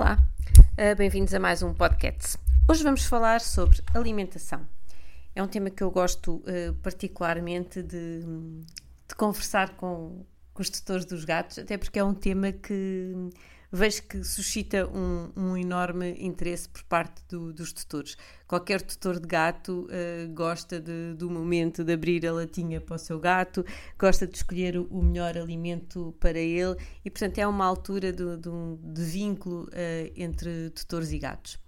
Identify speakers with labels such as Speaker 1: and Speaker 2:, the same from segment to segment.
Speaker 1: Olá, uh, bem-vindos a mais um podcast. Hoje vamos falar sobre alimentação. É um tema que eu gosto uh, particularmente de, de conversar com, com, os tutores dos gatos, até porque é um tema que vejo que suscita um, um enorme interesse por parte do, dos tutores. Qualquer tutor de gato uh, gosta de, do momento de abrir a latinha para o seu gato, gosta de escolher o, melhor alimento para ele e, portanto, é uma altura de, de, de vínculo uh, entre tutores e gatos.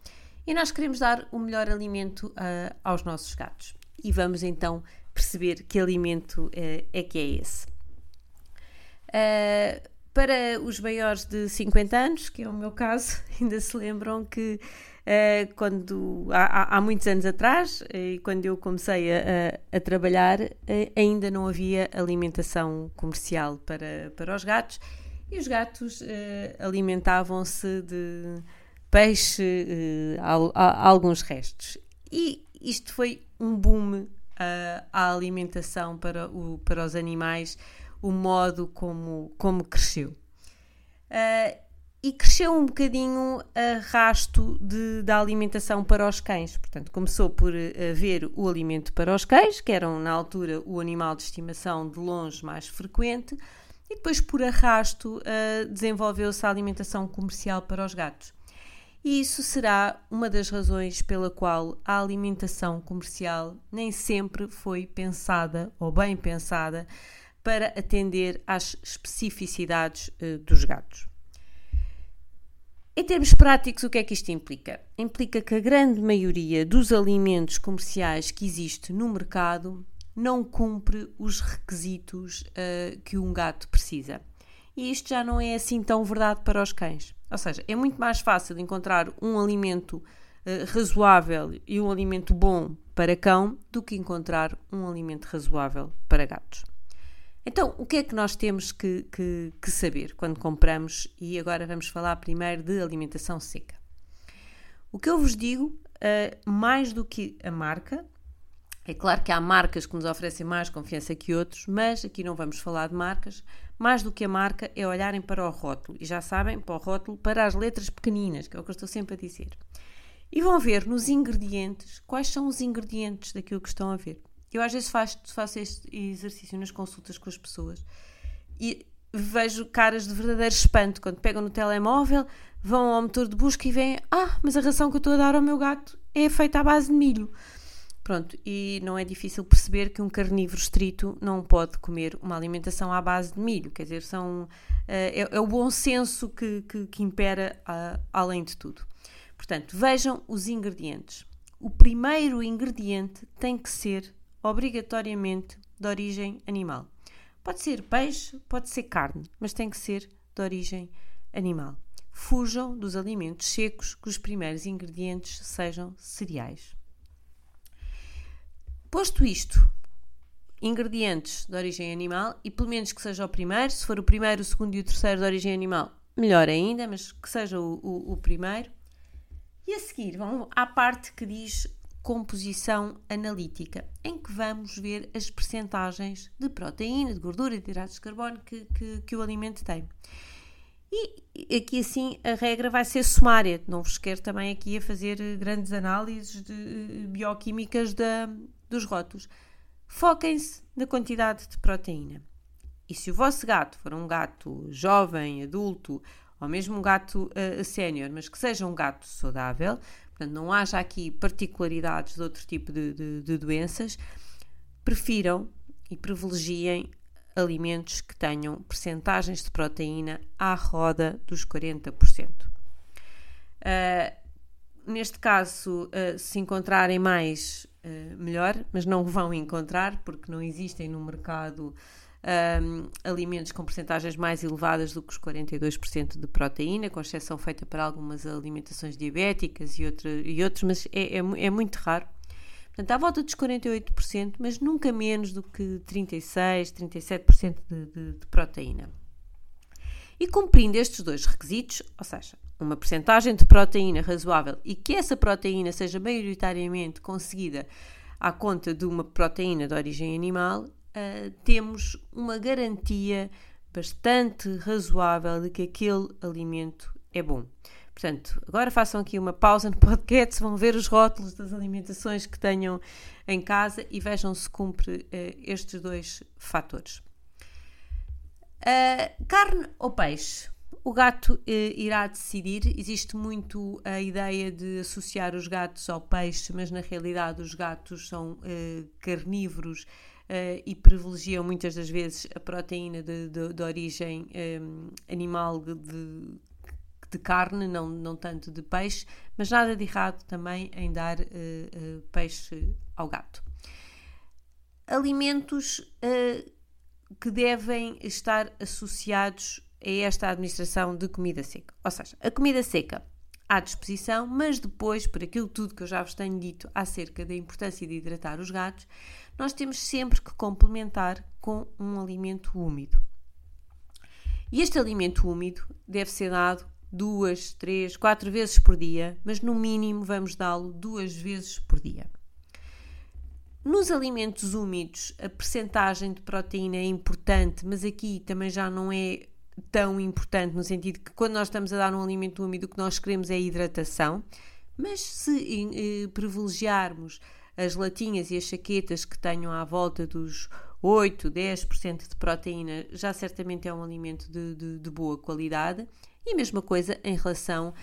Speaker 1: E nós queremos dar o melhor alimento uh, aos nossos gatos. E vamos então perceber que alimento é que é esse. Uh, para os maiores de 50 anos, que é o meu caso, ainda se lembram que uh, quando há, há, muitos anos atrás, e uh, quando eu comecei a, a, a trabalhar, uh, ainda não havia alimentação comercial para, para os gatos e os gatos alimentavam-se de peixe, a, alguns restos. E isto foi um boom à alimentação para, o, para os animais o modo como, como cresceu. Uh, e cresceu um bocadinho a rasto de, da alimentação para os cães. Portanto, começou por haver o alimento para os cães, que eram na altura o animal de estimação de longe mais frequente, e depois, por arrasto, uh, desenvolveu-se a alimentação comercial para os gatos. E isso será uma das razões pela qual a alimentação comercial nem sempre foi pensada ou bem pensada para atender às especificidades uh, dos gatos. Em termos práticos, o que é que isto implica? Implica que a grande maioria dos alimentos comerciais que existe no mercado não cumpre os requisitos uh, que um gato precisa. E isto já não é assim tão verdade para os cães. Ou seja, é muito mais fácil encontrar um alimento uh, razoável e um alimento bom para cão do que encontrar um alimento razoável para gatos. Então, o que é que nós temos que, que, que, saber quando compramos? E agora vamos falar primeiro de alimentação seca. O que eu vos digo, uh, mais do que a marca, é claro que há marcas que nos oferecem mais confiança que outros, mas aqui não vamos falar de marcas. Mais do que a marca é olharem para o rótulo. E já sabem, para o rótulo, para as letras pequeninas, que é o que eu estou sempre a dizer. E vão ver nos ingredientes quais são os ingredientes daquilo que estão a ver. Eu às vezes faço, faço este exercício nas consultas com as pessoas e vejo caras de verdadeiro espanto quando pegam no telemóvel, vão ao motor de busca e veem: Ah, mas a ração que eu estou a dar ao meu gato é feita à base de milho. Pronto, e não é difícil perceber que um carnívoro estrito não pode comer uma alimentação à base de milho, quer dizer, são, uh, é, é, o bom senso que, que, que impera além de tudo. Portanto, vejam os ingredientes. O primeiro ingrediente tem que ser obrigatoriamente de origem animal. Pode ser peixe, pode ser carne, mas tem que ser de origem animal. Fujam dos alimentos secos que os primeiros ingredientes sejam cereais. Posto isto, ingredientes de origem animal, e pelo menos que seja o primeiro, se for o primeiro, o segundo e o terceiro de origem animal, melhor ainda, mas que seja o, o, o primeiro. E a seguir, vão à parte que diz composição analítica, em que vamos ver as percentagens de proteína, de gordura e de hidratos de carbono que, que, que, o alimento tem. E aqui assim a regra vai ser sumária, não vos quero também aqui a fazer grandes análises de, eh, bioquímicas da, dos rótulos. Foquem-se na quantidade de proteína. E se o vosso gato for um gato jovem, adulto, ou mesmo um gato uh, sénior, mas que seja um gato saudável, portanto não haja aqui particularidades de outro tipo de, de, de doenças, prefiram e privilegiem alimentos que tenham percentagens de proteína à roda dos 40%. Uh, ah, neste caso, uh, se encontrarem mais, uh, melhor, mas não vão encontrar porque não existem no mercado um, alimentos com porcentagens mais elevadas do que os 42% de proteína, com exceção feita para algumas alimentações diabéticas e, outra, e outros, mas é, é, é muito raro. Portanto, à volta dos 48%, mas nunca menos do que 36%, 37% de, de, de proteína. E cumprindo estes dois requisitos, ou seja, uma percentagem de proteína razoável e que essa proteína seja maioritariamente conseguida à conta de uma proteína de origem animal, uh, temos uma garantia bastante razoável de que aquele alimento é bom. Portanto, agora façam aqui uma pausa no podcast, vão ver os rótulos das alimentações que tenham em casa e vejam se cumpre uh, estes dois fatores. Uh, carne ou peixe? O gato uh, irá decidir. Existe muito a ideia de associar os gatos ao peixe, mas na realidade os gatos são carnívoros e privilegiam muitas das vezes a proteína de, de, de origem um, animal de, de carne, não, não tanto de peixe, mas nada de errado também em dar uh, uh, peixe ao gato. Alimentos uh, que devem estar associados a esta administração de comida seca. Ou seja, a comida seca à disposição, mas depois, por aquilo tudo que eu já vos tenho dito acerca da importância de hidratar os gatos, nós temos sempre que complementar com um alimento úmido. E este alimento úmido deve ser dado duas, três, quatro vezes por dia, mas no mínimo vamos dá-lo duas vezes por dia. Nos alimentos úmidos, a percentagem de proteína é importante, mas aqui também já não é tão importante, no sentido que quando nós estamos a dar um alimento úmido, o que nós queremos é hidratação. Mas se eh, privilegiarmos as latinhas e as chaquetas que tenham à volta dos 8, 10% de proteína, já certamente é um alimento de, de, de boa qualidade. E a mesma coisa em relação uh,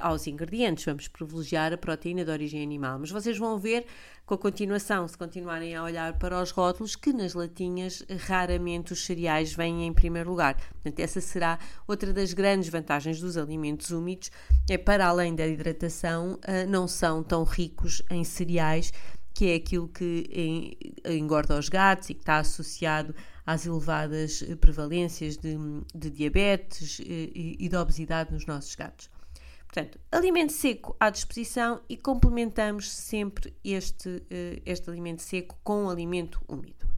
Speaker 1: aos ingredientes. Vamos privilegiar a proteína de origem animal. Mas vocês vão ver com a continuação, se continuarem a olhar para os rótulos, que nas latinhas raramente os cereais vêm em primeiro lugar. Portanto, essa será outra das grandes vantagens dos alimentos úmidos. É para além da hidratação, uh, não são tão ricos em cereais que é aquilo que engorda os gatos e que está associado às elevadas prevalências de, de diabetes eh, e, de obesidade nos nossos gatos. Portanto, alimento seco à disposição e complementamos sempre este, eh, este alimento seco com um alimento úmido.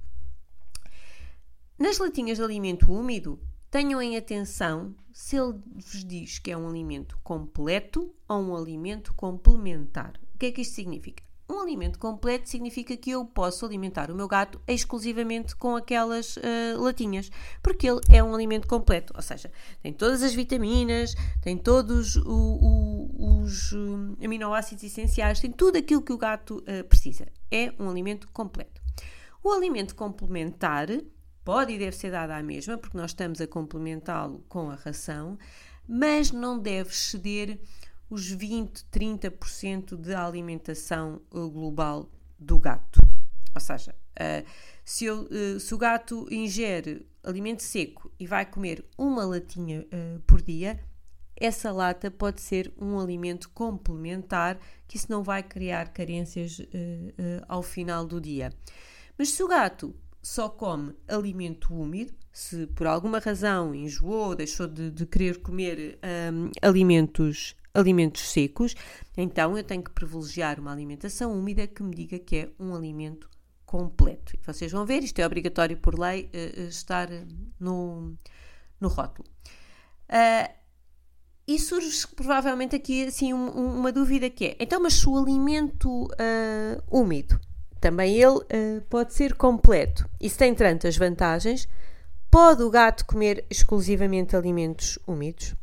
Speaker 1: Nas latinhas de alimento úmido, tenham em atenção se ele vos diz que é um alimento completo ou um alimento complementar. O que é que isto significa? Um alimento completo significa que eu posso alimentar o meu gato exclusivamente com aquelas uh, latinhas, porque ele é um alimento completo, ou seja, tem todas as vitaminas, tem todos o, o, os um, aminoácidos essenciais, tem tudo aquilo que o gato uh, precisa. É um alimento completo. O alimento complementar pode e deve ser dado à mesma, porque nós estamos a complementá-lo com a ração, mas não deve ceder os 20, 30% de alimentação eh, global do gato. Ou seja, uh, se, eu, uh, se, o gato ingere alimento seco e vai comer uma latinha por dia, essa lata pode ser um alimento complementar, que isso não vai criar carências ao final do dia. Mas se o gato só come alimento úmido, se por alguma razão enjoou, deixou de, de querer comer um, alimentos alimentos secos, então eu tenho que privilegiar uma alimentação úmida que me diga que é um alimento completo. Vocês vão ver, isto é obrigatório por lei uh, estar no, no rótulo. Uh, e surge provavelmente aqui assim um, uma dúvida que é, então mas se o alimento uh, úmido, também ele pode ser completo, isso tem tantas vantagens, pode o gato comer exclusivamente alimentos úmidos?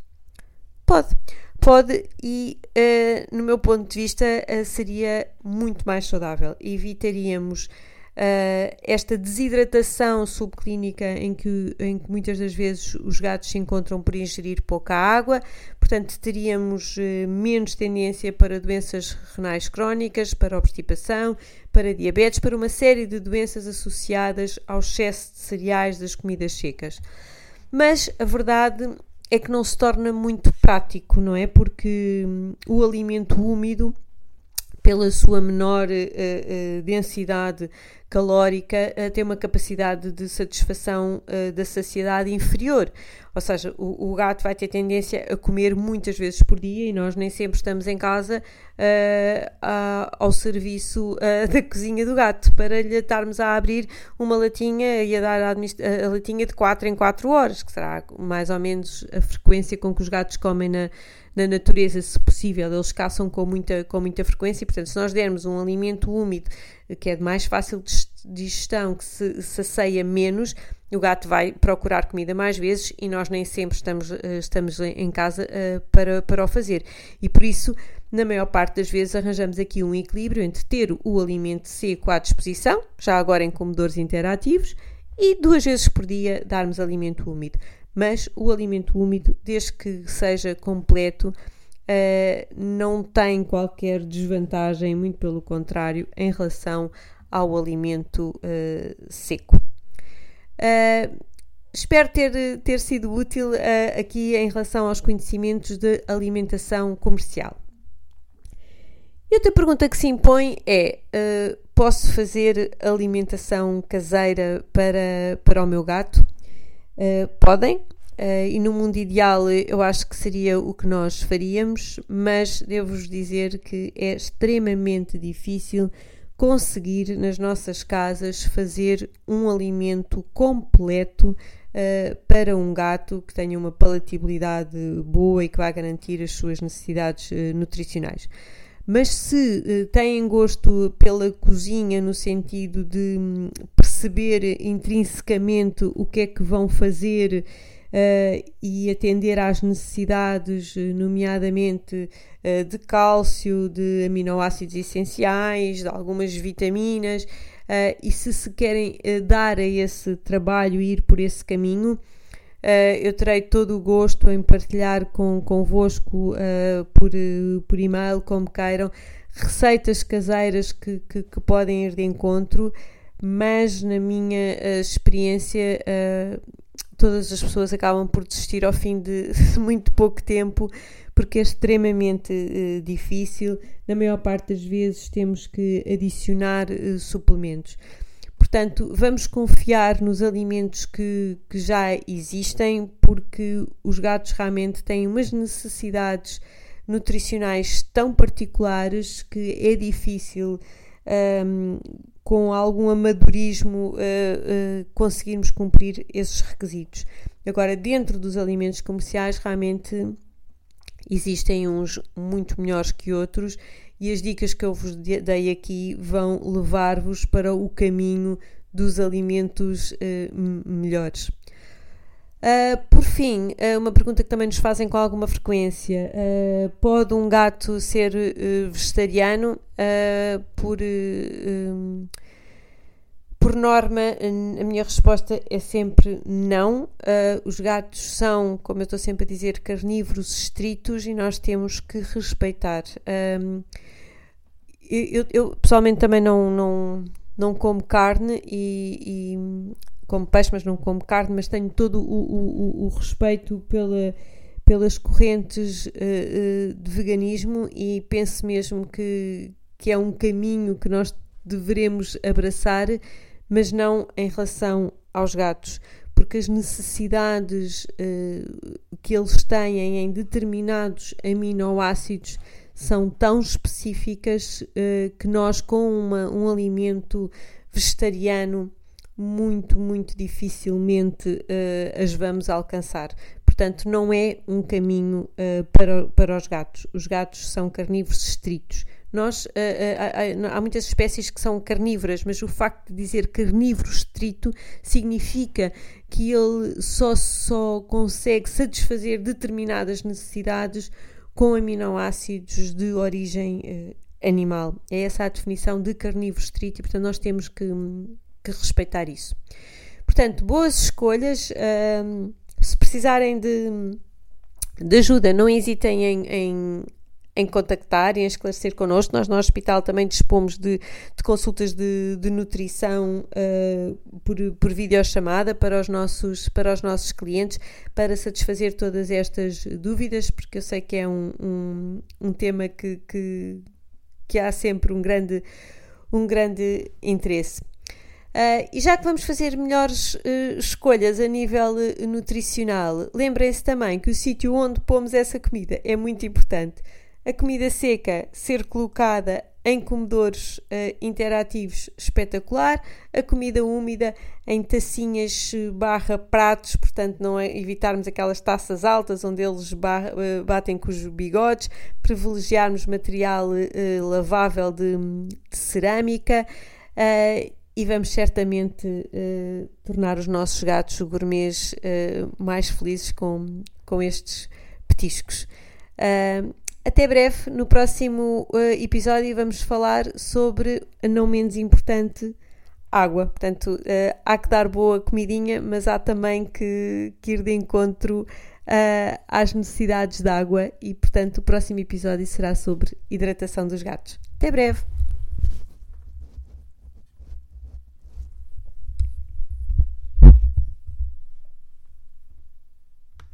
Speaker 1: Pode. Pode e, uh, no meu ponto de vista, uh, seria muito mais saudável. Evitaríamos uh, esta desidratação subclínica em que, em que muitas das vezes os gatos se encontram por ingerir pouca água, portanto, teríamos menos tendência para doenças renais crónicas, para obstipação, para diabetes, para uma série de doenças associadas ao excesso de cereais das comidas secas. Mas a verdade é que não se torna muito prático, não é? Porque hum, o alimento úmido, pela sua menor uh, uh, densidade calórica, uh, tem uma capacidade de satisfação da saciedade inferior. Ou seja, o, o, gato vai ter tendência a comer muitas vezes por dia e nós nem sempre estamos em casa ao serviço da cozinha do gato para lhe estarmos a abrir uma latinha e a dar a, a, latinha de 4 em 4 horas, que será mais ou menos a frequência com que os gatos comem na na natureza, se possível, eles caçam com muita, com muita frequência e, portanto, se nós dermos um alimento úmido que é de mais fácil digestão, que se sacia menos, o gato vai procurar comida mais vezes e nós nem sempre estamos, estamos em casa para, para o fazer. E por isso, na maior parte das vezes, arranjamos aqui um equilíbrio entre ter o alimento seco à disposição, já agora em comedores interativos, e duas vezes por dia darmos alimento úmido. Mas o alimento úmido, desde que seja completo, uh, não tem qualquer desvantagem, muito pelo contrário, em relação ao alimento uh, seco. Uh, espero ter, ter sido útil aqui em relação aos conhecimentos de alimentação comercial. E outra pergunta que se impõe é: posso fazer alimentação caseira para, para o meu gato? Podem, Uh, e no mundo ideal eu acho que seria o que nós faríamos, mas devo-vos dizer que é extremamente difícil conseguir nas nossas casas fazer um alimento completo uh, para um gato que tenha uma palatabilidade boa e que vá garantir as suas necessidades uh, nutricionais. Mas se têm gosto pela cozinha no sentido de hum, perceber intrinsecamente o que é que vão fazer uh, e atender às necessidades, nomeadamente uh, de cálcio, de aminoácidos essenciais, de algumas vitaminas, uh, e se se querem dar a esse trabalho e ir por esse caminho, eu terei todo o gosto em partilhar com, convosco por, por e-mail, como queiram, receitas caseiras que, que, que podem ir de encontro, mas na minha experiência todas as pessoas acabam por desistir ao fim de muito pouco tempo, porque é extremamente uh, difícil. Na maior parte das vezes temos que adicionar uh, suplementos. Portanto, vamos confiar nos alimentos que, que já existem, porque os gatos realmente têm umas necessidades nutricionais tão particulares que é difícil um, com algum amadorismo, uh, uh, conseguirmos cumprir esses requisitos. Agora, dentro dos alimentos comerciais, realmente existem uns muito melhores que outros e as dicas que eu vos dei aqui vão levar-vos para o caminho dos alimentos uh, melhores. Uh, por fim, uh, uma pergunta que também nos fazem com alguma frequência: uh, pode um gato ser vegetariano? por, um, por norma, a minha resposta é sempre não. os gatos são, como eu estou sempre a dizer, carnívoros estritos e nós temos que respeitar. Um, eu, eu, pessoalmente também não, não, não como carne e, e como peixe, mas não como carne, mas tenho todo o, o, o respeito pela, pelas correntes uh, de veganismo e penso mesmo que, que é um caminho que nós deveremos abraçar, mas não em relação aos gatos, porque as necessidades uh, que eles têm em determinados aminoácidos são tão específicas que nós, com uma, um alimento vegetariano, muito, muito dificilmente uh, as vamos alcançar. Portanto, não é um caminho uh, para, para os gatos. Os gatos são carnívoros estritos. Nós, uh, há muitas espécies que são carnívoras, mas o facto de dizer carnívoro estrito significa que ele só, só consegue satisfazer determinadas necessidades com aminoácidos de origem animal. É essa a definição de carnívoro estrito e, portanto, nós temos que que respeitar isso. Portanto, boas escolhas. Um, se precisarem de, de, ajuda, não hesitem em, em, em contactar e em esclarecer connosco. Nós no hospital também dispomos de, de consultas de, de nutrição uh, por, por videochamada para os, nossos, para os nossos clientes, para satisfazer todas estas dúvidas, porque eu sei que é um, um, um tema que, que, que há sempre um grande, um grande interesse. Uh, e já que vamos fazer melhores uh, escolhas a nível uh, nutricional, lembrem-se também que o sítio onde pomos essa comida é muito importante. A comida seca ser colocada em comedores interativos espetacular, a comida úmida em tacinhas barra pratos, portanto não é evitarmos aquelas taças altas onde eles batem com os bigodes, privilegiarmos material lavável de, de cerâmica e vamos certamente uh, tornar os nossos gatos gourmets uh, mais felizes com, com estes petiscos. Uh, até breve, no próximo episódio vamos falar sobre a não menos importante água. Portanto, há que dar boa comidinha, mas há também que, que ir de encontro às necessidades de água e, portanto, o próximo episódio será sobre hidratação dos gatos. Até breve!